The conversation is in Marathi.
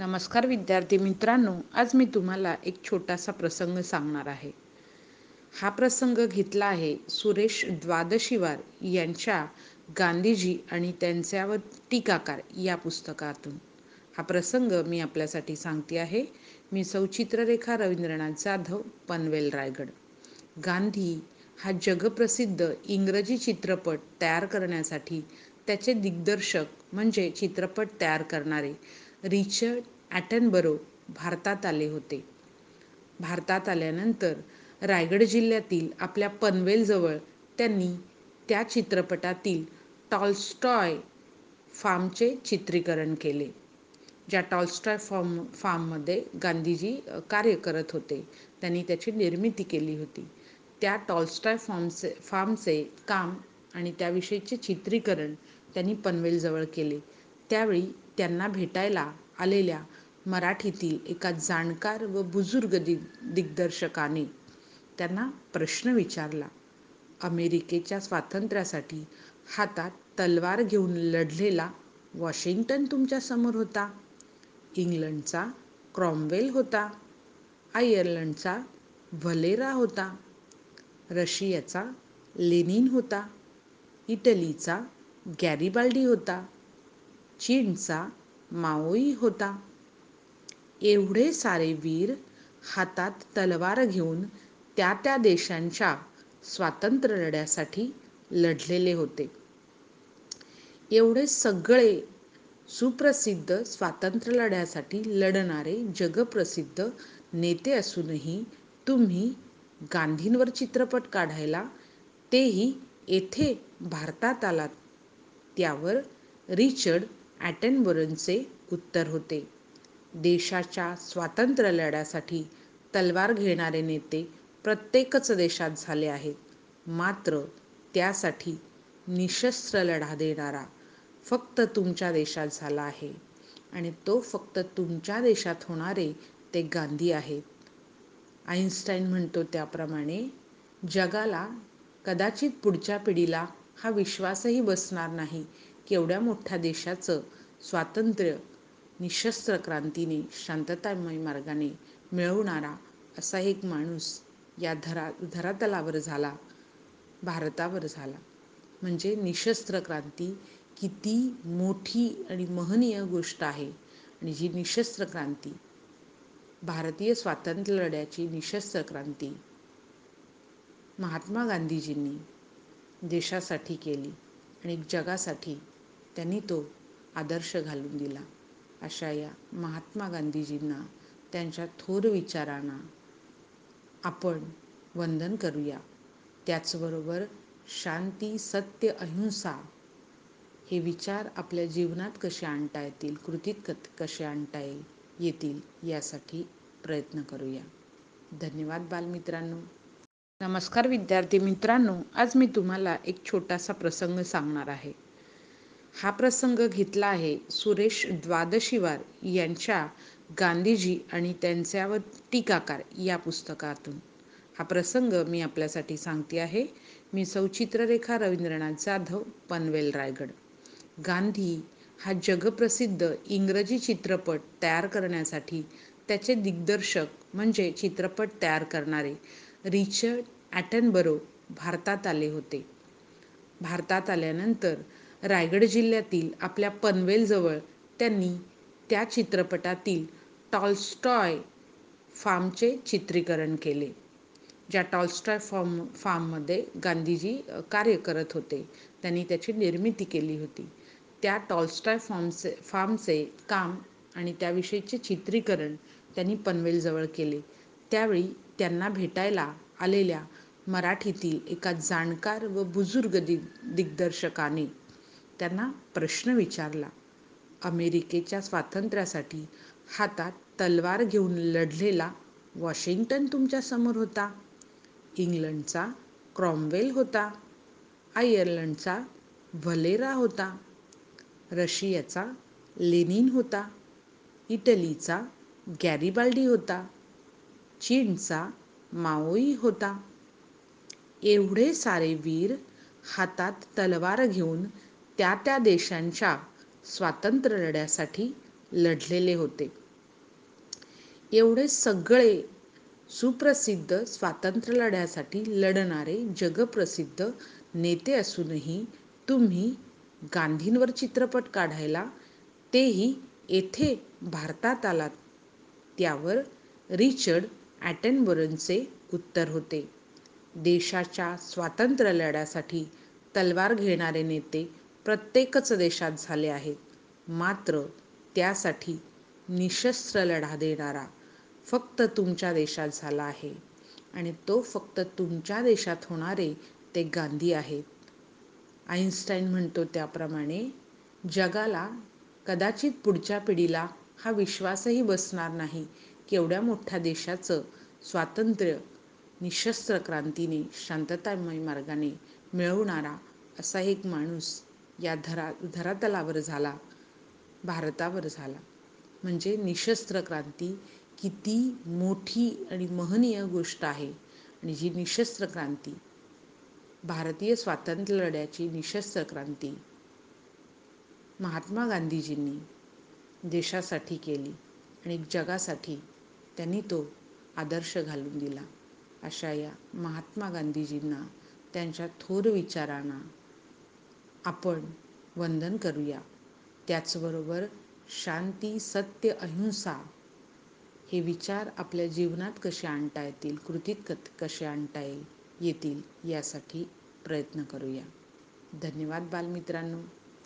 नमस्कार विद्यार्थी मित्रांनो आज मी तुम्हाला एक छोटासा प्रसंग सांगणार आहे. हा प्रसंग घेतला आहे सुरेश द्वादशीवार यांच्या गांधीजी आणि त्यांच्यावर टीकाकार या पुस्तकातून. हा प्रसंग मी आपल्यासाठी सांगते आहे. मी सौचित्ररेखा रवींद्रनाथ जाधव पनवेल रायगड. गांधी हा जगप्रसिद्ध इंग्रजी चित्रपट तयार करण्यासाठी त्याचे दिग्दर्शक म्हणजे चित्रपट तयार करणारे रिचर्ड ॲटनबरो भारतात आले होते. भारतात आल्यानंतर रायगड जिल्ह्यातील आपल्या पनवेलजवळ त्यांनी त्या चित्रपटातील टॉलस्टॉय फार्मचे चित्रीकरण केले ज्या टॉलस्टॉय फॉर्म फार्ममध्ये गांधीजी कार्य करत होते. त्यांनी त्याची निर्मिती केली होती. त्या टॉलस्टॉय फॉर्मचे फार्मचे काम आणि त्याविषयीचे चित्रीकरण त्यांनी पनवेलजवळ केले. त्यावेळी त्यांना भेटायला आलेल्या मराठीतील एका जाणकार व बुजुर्ग दिग दिग्दर्शकाने त्यांना प्रश्न विचारला. अमेरिकेच्या स्वातंत्र्यासाठी हातात तलवार घेऊन लढलेला वॉशिंग्टन तुमच्यासमोर होता. इंग्लंडचा क्रॉमवेल होता. आयर्लंडचा व्हलेरा होता. रशियाचा लेनिन होता. इटलीचा गॅरिबाल्डी होता. चीनचा माओई होता. एवढे सारे वीर हातात तलवार घेऊन त्या त्या देशांच्या स्वातंत्र्य लढ्यासाठी लढलेले होते. एवढे सगळे सुप्रसिद्ध स्वातंत्र्य लढ्यासाठी लढणारे जगप्रसिद्ध नेते असूनही तुम्ही गांधींवर चित्रपट काढायला तेही येथे भारतात आलात. त्यावर रिचर्ड ॲटनबरोंचे उत्तर होते. देशाच्या स्वातंत्र्य लढ्यासाठी तलवार घेणारे नेते प्रत्येकच देशात झाले आहेत. मात्र त्यासाठी निशस्त्र लढा देणारा फक्त तुमच्या देशात झाला आहे आणि तो फक्त तुमच्या देशात होणारे ते गांधी आहेत. आईन्स्टाईन म्हणतो त्याप्रमाणे जगाला कदाचित पुढच्या पिढीला हा विश्वासही बसणार नाही की एवढ्या मोठ्या देशाचं स्वातंत्र्य निशस्त्र क्रांतीने शांततामय मार्गाने मिळवणारा असा एक माणूस या धरा धरातलावर झाला भारतावर झाला. म्हणजे निशस्त्र क्रांती किती मोठी आणि महनीय गोष्ट आहे. आणि जी निशस्त्र क्रांती भारतीय स्वातंत्र्य लढ्याची निशस्त्र क्रांती महात्मा गांधीजींनी देशासाठी केली आणि जगासाठी त्यांनी तो आदर्श घालून दिला. अशा या महात्मा गांधीजींना त्यांच्या थोर विचारांना आपण वंदन करूया. त्याचबरोबर शांती सत्य अहिंसा हे विचार आपल्या जीवनात कसे आणता येतील कृतीत कसे आणता येईल येतील यासाठी प्रयत्न करूया. धन्यवाद बालमित्रांनो. नमस्कार विद्यार्थी मित्रांनो. आज मी तुम्हाला एक छोटासा प्रसंग सांगणार आहे. हा प्रसंग घेतला आहे सुरेश द्वादशीवार यांच्या गांधीजी आणि त्यांच्यावर टीकाकार या पुस्तकातून. हा प्रसंग मी आपल्यासाठी सांगते आहे. मी सौचित्ररेखा रवींद्रनाथ जाधव पनवेल रायगड. गांधी हा जगप्रसिद्ध इंग्रजी चित्रपट तयार करण्यासाठी त्याचे दिग्दर्शक म्हणजे चित्रपट तयार करणारे रिचर्ड ॲटनबरो भारतात आले होते. भारतात आल्यानंतर रायगड जिल्ह्यातील आपल्या पनवेलजवळ त्यांनी त्या चित्रपटातील टॉलस्टॉय फार्मचे चित्रीकरण केले ज्या टॉलस्टॉय फॉर्म फार्ममध्ये गांधीजी कार्य करत होते. त्यांनी त्याची निर्मिती केली होती. त्या टॉलस्टॉय फॉर्मचे फार्मचे काम आणि त्याविषयीचे चित्रीकरण त्यांनी पनवेलजवळ केले. त्यावेळी त्यांना भेटायला आलेल्या मराठीतील एका जाणकार व बुजुर्ग दिग दिग्दर्शकाने त्यांना प्रश्न विचारला. अमेरिकेच्या स्वातंत्र्यासाठी हातात तलवार घेऊन लढलेला वॉशिंग्टन तुमच्यासमोर होता. इंग्लंडचा क्रॉमवेल होता. आयर्लंडचा व्हलेरा होता. रशियाचा लेनिन होता. इटलीचा गॅरिबाल्डी होता. चीनचा माओई होता. एवढे सारे वीर हातात तलवार घेऊन त्या त्या देशांच्या स्वातंत्र्य लढ्यासाठी लढलेले होते. एवढे सगळे सुप्रसिद्ध स्वातंत्र्य लढ्यासाठी लढणारे जगप्रसिद्ध नेते असूनही तुम्ही गांधींवर चित्रपट काढायला तेही येथे भारतात आलात त्यावर रिचर्ड ॲटनबरनचे उत्तर होते. देशाच्या स्वातंत्र्य लढ्यासाठी तलवार घेणारे नेते प्रत्येकच देशात झाले आहेत. मात्र त्यासाठी निशस्त्र लढा देणारा फक्त तुमच्या देशात झाला आहे. आणि तो फक्त तुमच्या देशात होणारे ते गांधी आहेत. आईन्स्टाईन म्हणतो त्याप्रमाणे जगाला कदाचित पुढच्या पिढीला हा विश्वासही बसणार नाही की एवढ्या मोठ्या देशाचं स्वातंत्र्य निशस्त्र क्रांतीने शांततामय मार्गाने मिळवणारा असा एक माणूस या धरा धरातलावर झाला भारतावर झाला. म्हणजे निशस्त्र क्रांती किती मोठी आणि महनीय गोष्ट आहे. आणि जी निशस्त्र क्रांती भारतीय स्वातंत्र्य लढ्याची निशस्त्र क्रांती महात्मा गांधीजींनी देशासाठी केली आणि जगासाठी त्यांनी तो आदर्श घालून दिला. अशा या महात्मा गांधीजींना त्यांच्या थोर विचारांना आपण वंदन करूया. त्याचबरोबर शांती सत्य अहिंसा हे विचार आपल्या जीवनात कसे आणता येतील कृतीत कसे आणता येईल येतील यासाठी प्रयत्न करूया. धन्यवाद बालमित्रांनो.